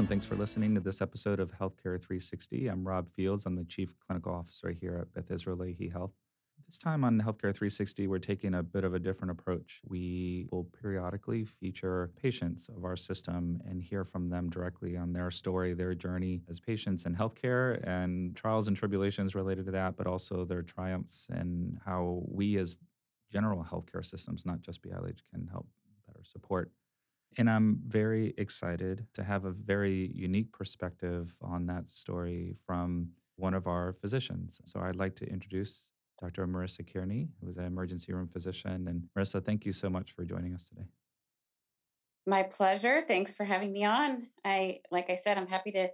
And thanks for listening to this episode of Healthcare 360. I'm Rob Fields. I'm the Chief Clinical Officer here at Beth Israel Lahey Health. This time on Healthcare 360, we're taking a bit of a different approach. We will periodically feature patients of our system and hear from them directly on their story, their journey as patients in healthcare, and trials and tribulations related to that, but also their triumphs and how we, as general healthcare systems, not just BILH, can help better support and I'm very excited to have a very unique perspective on that story from one of our physicians. So I'd like to introduce Dr. Marisa Kearney, who is an emergency room physician. And Marisa, thank you so much for joining us today. My pleasure. Thanks for having me on. I, like I said, I'm happy to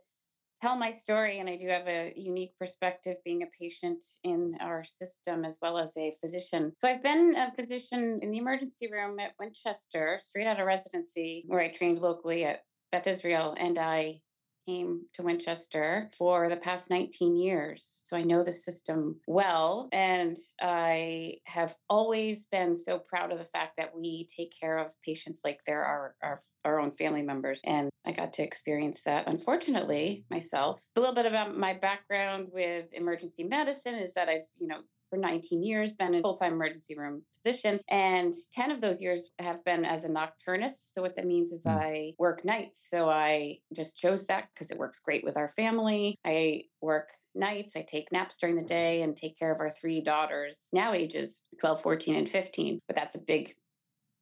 tell my story, and I do have a unique perspective being a patient in our system as well as a physician. So I've been a physician in the emergency room at Winchester, straight out of residency, where I trained locally at Beth Israel, and I came to Winchester for the past 19 years. So I know the system well. And I have always been so proud of the fact that we take care of patients like they're our, our, our own family members. And I got to experience that, unfortunately, myself. A little bit about my background with emergency medicine is that I've, you know, for 19 years, been a full time emergency room physician. And 10 of those years have been as a nocturnist. So, what that means is mm. I work nights. So, I just chose that because it works great with our family. I work nights. I take naps during the day and take care of our three daughters, now ages 12, 14, and 15. But that's a big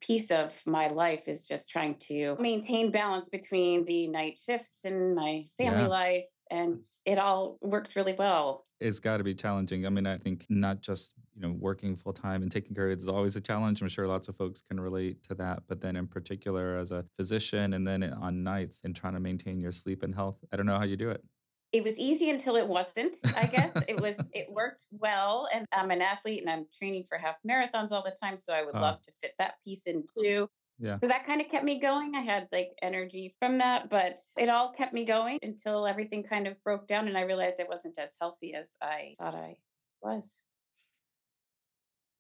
piece of my life is just trying to maintain balance between the night shifts and my family yeah. life and it all works really well it's got to be challenging. I mean, I think not just you know working full time and taking care of it is always a challenge. I'm sure lots of folks can relate to that. But then in particular, as a physician, and then on nights and trying to maintain your sleep and health, I don't know how you do it. It was easy until it wasn't. I guess it was. It worked well, and I'm an athlete, and I'm training for half marathons all the time. So I would uh, love to fit that piece in too. Yeah. So that kind of kept me going. I had like energy from that, but it all kept me going until everything kind of broke down and I realized I wasn't as healthy as I thought I was.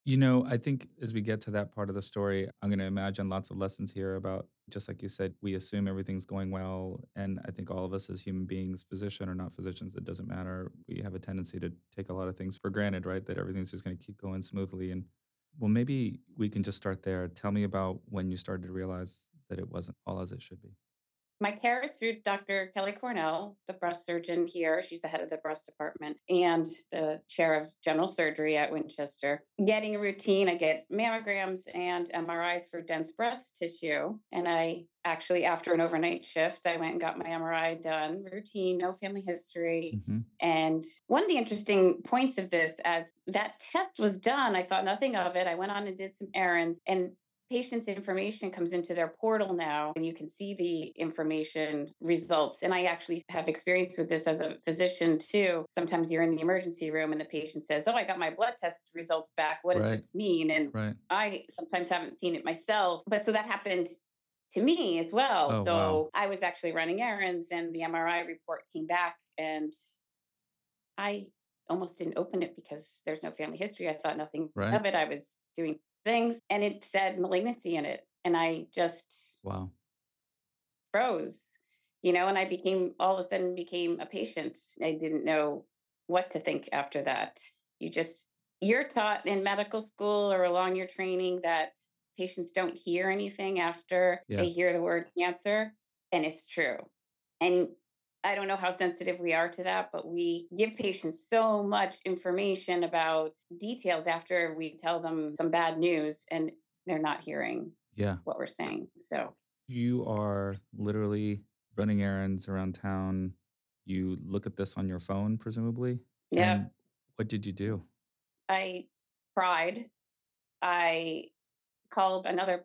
You know, I think as we get to that part of the story, I'm going to imagine lots of lessons here about just like you said, we assume everything's going well. And I think all of us as human beings, physician or not physicians, it doesn't matter. We have a tendency to take a lot of things for granted, right? That everything's just going to keep going smoothly. And well, maybe we can just start there. Tell me about when you started to realize that it wasn't all as it should be. My care is through Dr. Kelly Cornell, the breast surgeon here. She's the head of the breast department and the chair of general surgery at Winchester. Getting a routine, I get mammograms and MRIs for dense breast tissue. And I actually, after an overnight shift, I went and got my MRI done, routine, no family history. Mm-hmm. And one of the interesting points of this, as that test was done, I thought nothing of it. I went on and did some errands. And patient's information comes into their portal now and you can see the information results and i actually have experience with this as a physician too sometimes you're in the emergency room and the patient says oh i got my blood test results back what does right. this mean and right. i sometimes haven't seen it myself but so that happened to me as well oh, so wow. i was actually running errands and the mri report came back and i almost didn't open it because there's no family history i thought nothing right. of it i was doing things and it said malignancy in it. And I just wow froze, you know, and I became all of a sudden became a patient. I didn't know what to think after that. You just you're taught in medical school or along your training that patients don't hear anything after yeah. they hear the word cancer. And it's true. And I don't know how sensitive we are to that, but we give patients so much information about details after we tell them some bad news and they're not hearing yeah. what we're saying. So you are literally running errands around town. You look at this on your phone, presumably. Yeah. What did you do? I cried. I called another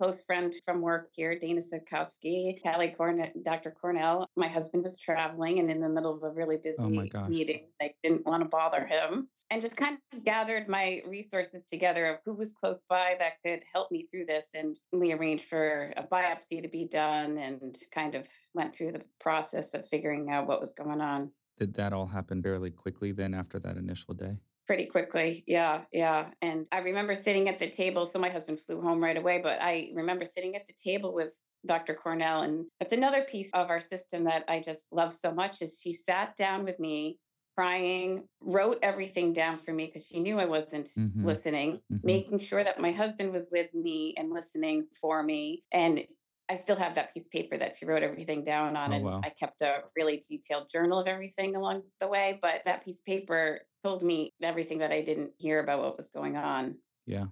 close friend from work here, Dana Sikowski, Callie Cornell, Dr. Cornell. My husband was traveling and in the middle of a really oh busy oh meeting. I didn't want to bother him and just kind of gathered my resources together of who was close by that could help me through this. And we arranged for a biopsy to be done and kind of went through the process of figuring out what was going on. Did that all happen fairly quickly then after that initial day? Pretty quickly. Yeah, yeah. And I remember sitting at the table. So my husband flew home right away, but I remember sitting at the table with Dr. Cornell. And that's another piece of our system that I just love so much is she sat down with me crying, wrote everything down for me because she knew I wasn't Mhm. listening, Mhm. making sure that my husband was with me and listening for me. And I still have that piece of paper that she wrote everything down on, Oh, and wow. I kept a really detailed journal of everything along the way. But that piece of paper told me everything that I didn't hear about what was going on. Yeah.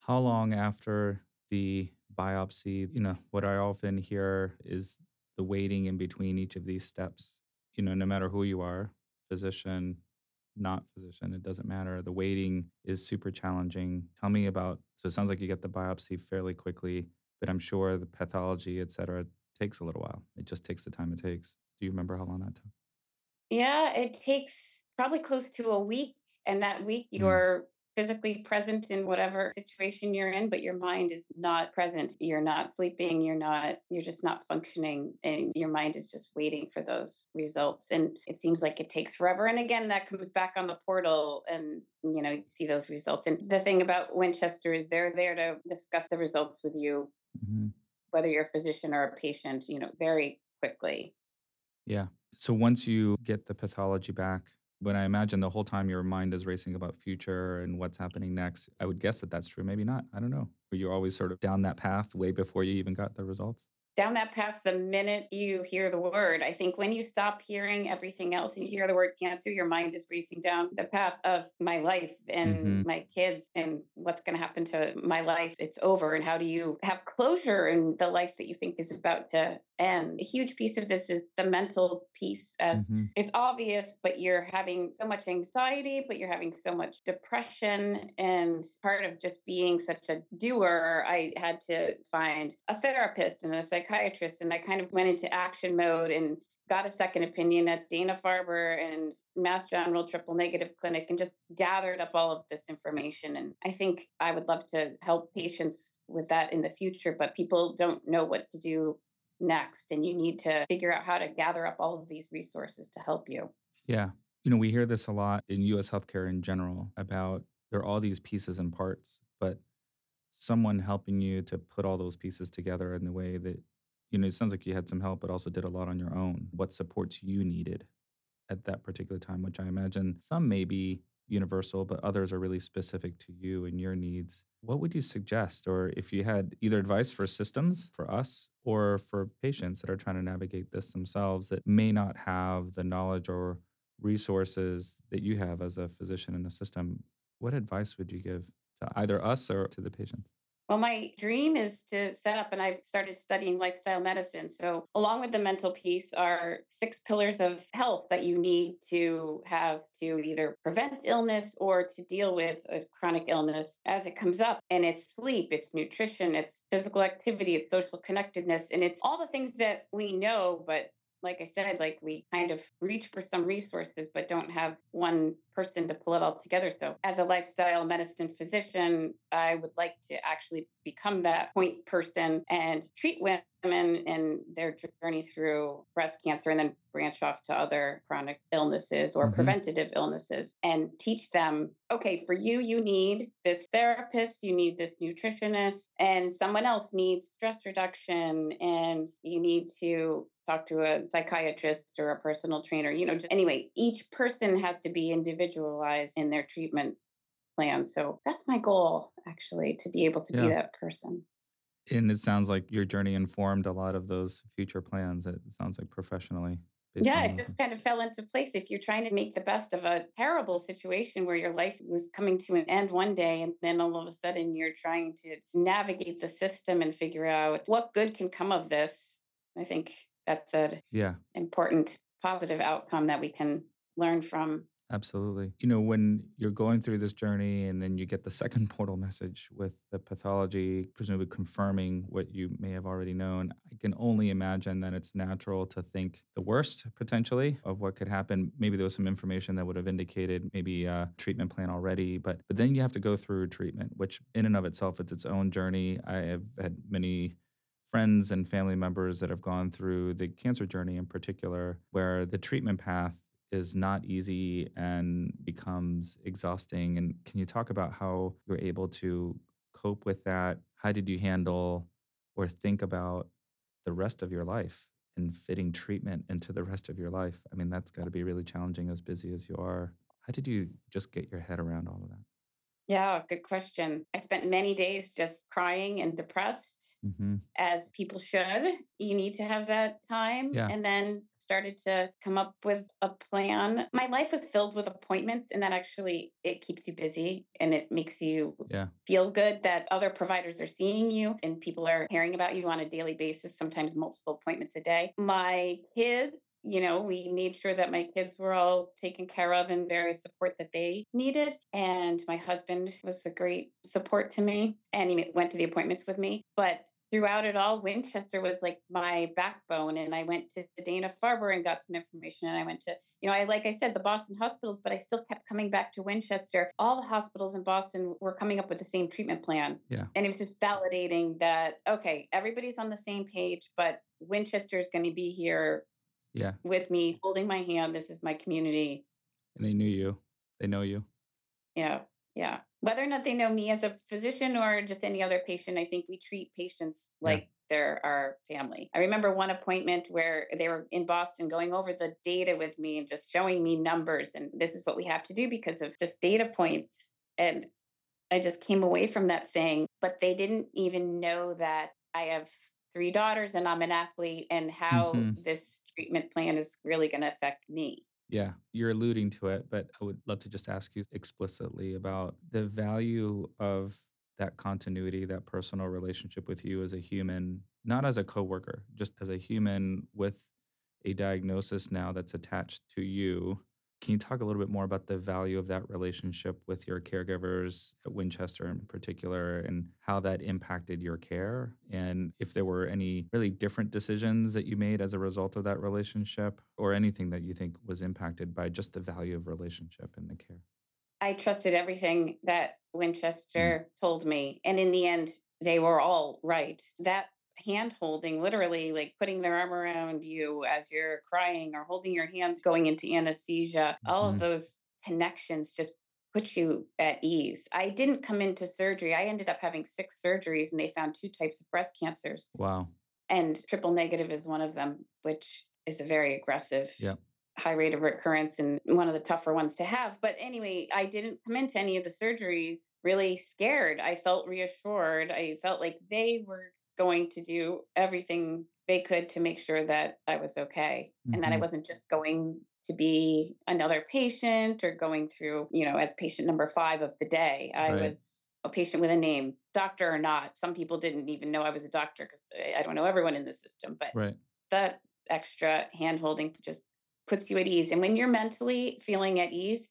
How long after the biopsy, you know, what I often hear is the waiting in between each of these steps. You know, no matter who you are, physician, not physician, it doesn't matter. The waiting is super challenging. Tell me about, so it sounds like you get the biopsy fairly quickly, but I'm sure the pathology, et cetera, takes a little while. It just takes the time it takes. Do you remember how long that took? Yeah, it takes probably close to a week, and that week Mm, you're physically present in whatever situation you're in, but your mind is not present. You're not sleeping, you're not you're just not functioning and your mind is just waiting for those results. And it seems like it takes forever. And again, that comes back on the portal and you know, you see those results. And the thing about Winchester is they're there to discuss the results with you, mhm. whether you're a physician or a patient, you know, very quickly. Yeah. So once you get the pathology back, when I imagine the whole time your mind is racing about future and what's happening next, I would guess that that's true. Maybe not. I don't know. Were you always sort of down that path way before you even got the results? Down that path the minute you hear the word. I think when you stop hearing everything else and you hear the word cancer, your mind is racing down the path of my life and hmm my kids and what's going to happen to my life. It's over. And how do you have closure in the life that you think is about to end? A huge piece of this is the mental piece, as hmm it's obvious, but you're having so much anxiety, but you're having so much depression. And part of just being such a doer, I had to find a therapist and a psychiatrist. And I kind of went into action mode and got a second opinion at Dana Farber and Mass General Triple Negative Clinic and just gathered up all of this information. And I think I would love to help patients with that in the future, but people don't know what to do next. And you need to figure out how to gather up all of these resources to help you. Yeah. You know, we hear this a lot in US healthcare in general about there are all these pieces and parts, but someone helping you to put all those pieces together in the way that, you know, it sounds like you had some help, but also did a lot on your own. What supports you needed at that particular time, which I imagine some may be universal, but others are really specific to you and your needs. What would you suggest? Or if you had either advice for systems for us or for patients that are trying to navigate this themselves that may not have the knowledge or resources that you have as a physician in the system, what advice would you give to either us or to the patient? Well, my dream is to set up, and I've started studying lifestyle medicine. So, along with the mental piece, are six pillars of health that you need to have to either prevent illness or to deal with a chronic illness as it comes up. And it's sleep, it's nutrition, it's physical activity, it's social connectedness, and it's all the things that we know, but like I said, like we kind of reach for some resources, but don't have one person to pull it all together. So, as a lifestyle medicine physician, I would like to actually become that point person and treat women and their journey through breast cancer and then branch off to other chronic illnesses or hmm preventative illnesses and teach them okay, for you, you need this therapist, you need this nutritionist, and someone else needs stress reduction, and you need to talk to a psychiatrist or a personal trainer. You know, just, anyway, each person has to be individualized in their treatment plan. So that's my goal, actually, to be able to be that person. And it sounds like your journey informed a lot of those future plans. It sounds like professionally Yeah, it just kind of fell into place. If you're trying to make the best of a terrible situation where your life was coming to an end one day, and then all of a sudden you're trying to navigate the system and figure out what good can come of this, I think that's a Yeah. important positive outcome that we can learn from. Absolutely. You know, when you're going through this journey and then you get the second portal message with the pathology, presumably confirming what you may have already known, I can only imagine that it's natural to think the worst potentially of what could happen. Maybe there was some information that would have indicated maybe a treatment plan already, but but then you have to go through treatment, which in and of itself it's its own journey. I have had many friends and family members that have gone through the cancer journey in particular, where the treatment path is not easy and becomes exhausting. And can you talk about how you're able to cope with that? How did you handle or think about the rest of your life and fitting treatment into the rest of your life. I mean, that's got to be really challenging as busy as you are. How did you just get your head around all of that? Yeah, good question. I spent many days just crying and depressed, hmm as people should. You need to have that time. Yeah. And then started to come up with a plan. My life was filled with appointments, and that actually it keeps you busy and it makes you Yeah. feel good that other providers are seeing you and people are hearing about you on a daily basis, sometimes multiple appointments a day. My kids, you know, we made sure that my kids were all taken care of and various support that they needed. And my husband was a great support to me and he went to the appointments with me. But throughout it all, Winchester was like my backbone. And I went to Dana Farber and got some information. And I went to, you know, I like I said, the Boston hospitals, but I still kept coming back to Winchester. All the hospitals in Boston were coming up with the same treatment plan. Yeah. And it was just validating that, okay, everybody's on the same page, but Winchester is going to be here Yeah. with me, holding my hand. This is my community. And they knew you. They know you. Yeah. Yeah. Whether or not they know me as a physician or just any other patient, I think we treat patients Yeah. like they're our family. I remember one appointment where they were in Boston going over the data with me and just showing me numbers. And this is what we have to do because of just data points. And I just came away from that saying, but they didn't even know that I have three daughters and I'm an athlete and how hmm this treatment plan is really going to affect me. Yeah, you're alluding to it, but I would love to just ask you explicitly about the value of that continuity, that personal relationship with you as a human, not as a coworker, just as a human with a diagnosis now that's attached to you. Can you talk a little bit more about the value of that relationship with your caregivers at Winchester in particular and how that impacted your care? And if there were any really different decisions that you made as a result of that relationship or anything that you think was impacted by just the value of relationship and the care? I trusted everything that Mm, Winchester told me. And in the end, they were all right. That hand holding, literally like putting their arm around you as you're crying or holding your hand going into anesthesia, all of mhm. those connections just put you at ease. I didn't come into surgery. I ended up having six surgeries and they found two types of breast cancers. Wow. And triple negative is one of them, which is a very aggressive Yep. high rate of recurrence and one of the tougher ones to have. But anyway, I didn't come into any of the surgeries really scared. I felt reassured. I felt like they were going to do everything they could to make sure that I was okay and that I hmm wasn't just going to be another patient or going through, you know, as patient number five of the day. I Right. was a patient with a name, doctor or not. Some people didn't even know I was a doctor because I I don't know everyone in the system, but Right. that extra hand holding just puts you at ease. And when you're mentally feeling at ease,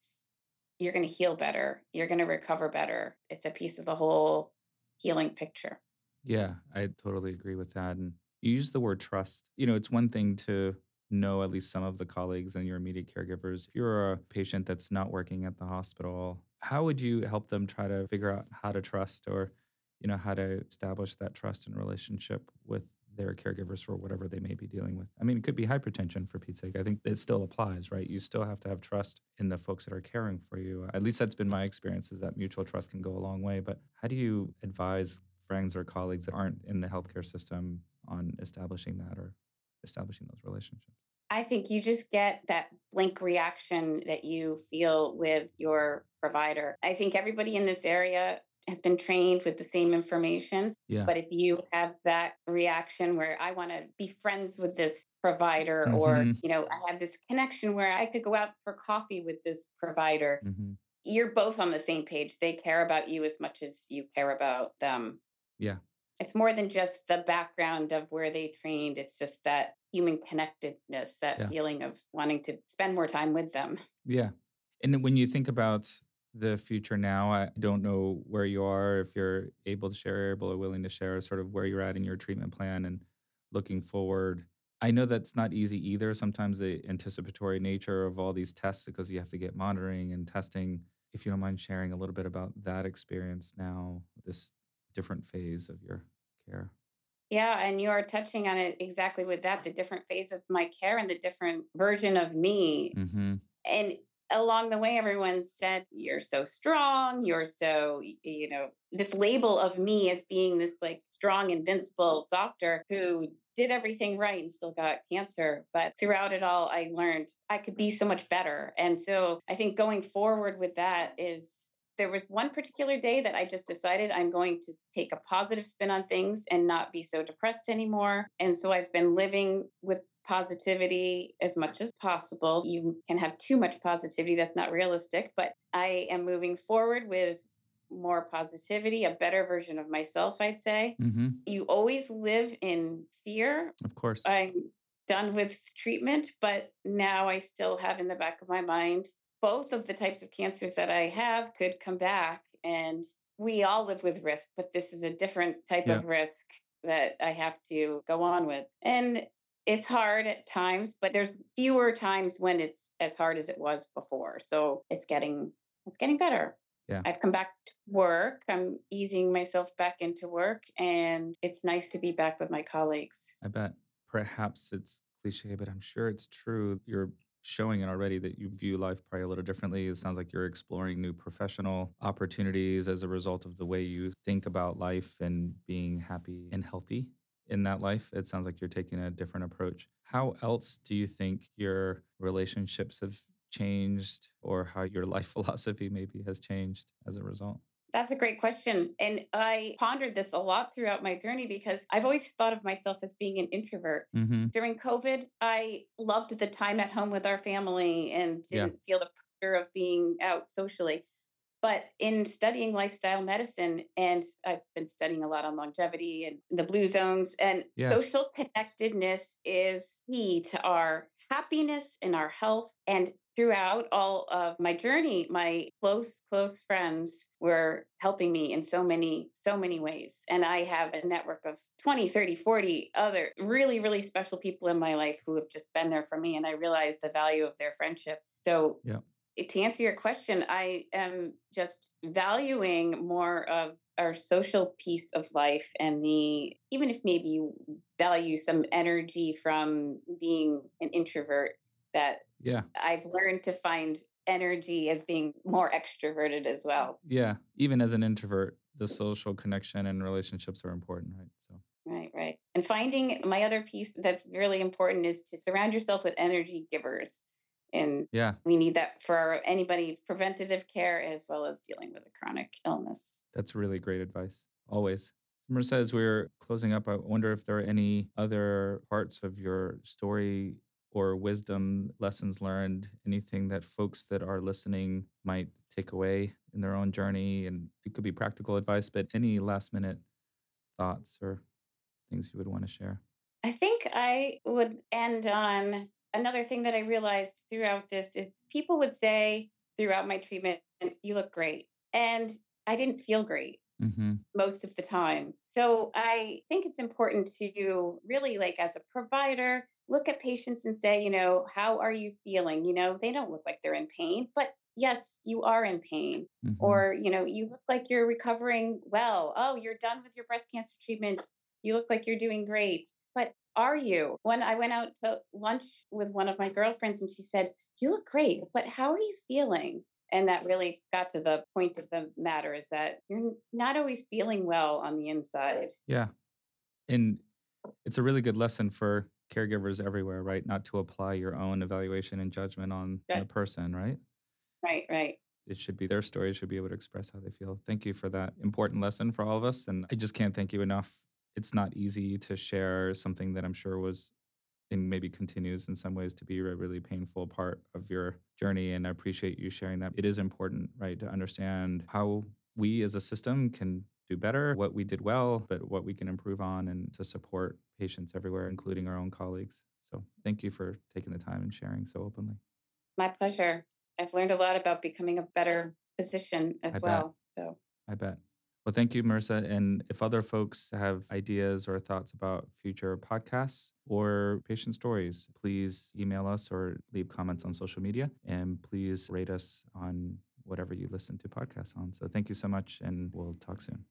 you're going to heal better. You're going to recover better. It's a piece of the whole healing picture. Yeah, I totally agree with that. And you use the word trust. You know, it's one thing to know at least some of the colleagues and your immediate caregivers. If you're a patient that's not working at the hospital, how would you help them try to figure out how to trust or, you know, how to establish that trust and relationship with their caregivers for whatever they may be dealing with? I mean, it could be hypertension for Pete's sake. I think it still applies, right? You still have to have trust in the folks that are caring for you. At least that's been my experience is that mutual trust can go a long way. But how do you advise friends or colleagues that aren't in the healthcare system on establishing that or establishing those relationships. I think you just get that blink reaction that you feel with your provider. I think everybody in this area has been trained with the same information. Yeah. But if you have that reaction where I want to be friends with this provider, or, hmm you know, I have this connection where I could go out for coffee with this provider, hmm you're both on the same page. They care about you as much as you care about them. Yeah. It's more than just the background of where they trained. It's just that human connectedness, that Yeah. feeling of wanting to spend more time with them. Yeah. And when you think about the future now, I don't know where you are, if you're able to share, able or willing to share sort of where you're at in your treatment plan and looking forward. I know that's not easy either. Sometimes the anticipatory nature of all these tests because you have to get monitoring and testing. If you don't mind sharing a little bit about that experience now, this different phase of your care. Yeah, and you are touching on it exactly with that the different phase of my care and the different version of me. hmm And along the way, everyone said, You're so strong. You're so, you know, this label of me as being this like strong, invincible doctor who did everything right and still got cancer. But throughout it all, I learned I could be so much better. And so I think going forward with that is there was one particular day that I just decided I'm going to take a positive spin on things and not be so depressed anymore. And so I've been living with positivity as much as possible. You can have too much positivity, that's not realistic, but I am moving forward with more positivity, a better version of myself, I'd say. Mm-hmm. You always live in fear. Of course. I'm done with treatment, but now I still have in the back of my mind both of the types of cancers that I have could come back. And we all live with risk, but this is a different type Yeah. of risk that I have to go on with. And it's hard at times, but there's fewer times when it's as hard as it was before. So it's getting it's getting better. Yeah. I've come back to work. I'm easing myself back into work and it's nice to be back with my colleagues. I bet. Perhaps it's cliche, but I'm sure it's true. You're showing it already that you view life probably a little differently. It sounds like you're exploring new professional opportunities as a result of the way you think about life and being happy and healthy in that life. It sounds like you're taking a different approach. How else do you think your relationships have changed or how your life philosophy maybe has changed as a result? That's a great question. And I pondered this a lot throughout my journey because I've always thought of myself as being an introvert. Mm-hmm. During COVID, I loved the time at home with our family and didn't feel the pressure of being out socially. But in studying lifestyle medicine, and I've been studying a lot on longevity and the blue zones, and Yeah. social connectedness is key to our happiness and our health. And throughout all of my journey, my close, close friends were helping me in so many, so many ways. And I have a network of 20, 30, 40 other really, really special people in my life who have just been there for me. And I realized the value of their friendship. So Yeah. To answer your question, I am just valuing more of our social piece of life and the even if maybe you value some energy from being an introvert that Yeah. I've learned to find energy as being more extroverted as well. Yeah. Even as an introvert, the social connection and relationships are important, right? So, Right, right. And finding my other piece that's really important is to surround yourself with energy givers. And yeah, we need that for anybody preventative care as well as dealing with a chronic illness. that's really great advice. Always. Marisa, as we're closing up, I wonder if there are any other parts of your story or wisdom, lessons learned, anything that folks that are listening might take away in their own journey. And it could be practical advice, but any last minute thoughts or things you would want to share? I think I would end on another thing that I realized throughout this is people would say throughout my treatment, you look great. And I didn't feel great Mm-hmm. most of the time. So I think it's important to really, like, as a provider, look at patients and say, you know, how are you feeling? You know, they don't look like they're in pain, but yes, you are in pain. Mm-hmm. Or, you know, you look like you're recovering well. Oh, you're done with your breast cancer treatment. You look like you're doing great. Are you? When I went out to lunch with one of my girlfriends and she said, You look great, but how are you feeling? And that really got to the point of the matter is that you're not always feeling well on the inside. Yeah. And it's a really good lesson for caregivers everywhere, right? Not to apply your own evaluation and judgment on the person, right? Right, right. it should be their story, should be able to express how they feel. Thank you for that important lesson for all of us. And I just can't thank you enough. It's not easy to share something that I'm sure was and maybe continues in some ways to be a really painful part of your journey. And I appreciate you sharing that. It is important, right, to understand how we as a system can do better, what we did well, but what we can improve on, and to support patients everywhere, including our own colleagues. So thank you for taking the time and sharing so openly. My pleasure. I've learned a lot about becoming a better physician as I bet. well. So I bet. Well, thank you, Marisa. And if other folks have ideas or thoughts about future podcasts or patient stories, please email us or leave comments on social media. And please rate us on whatever you listen to podcasts on. So thank you so much, and we'll talk soon.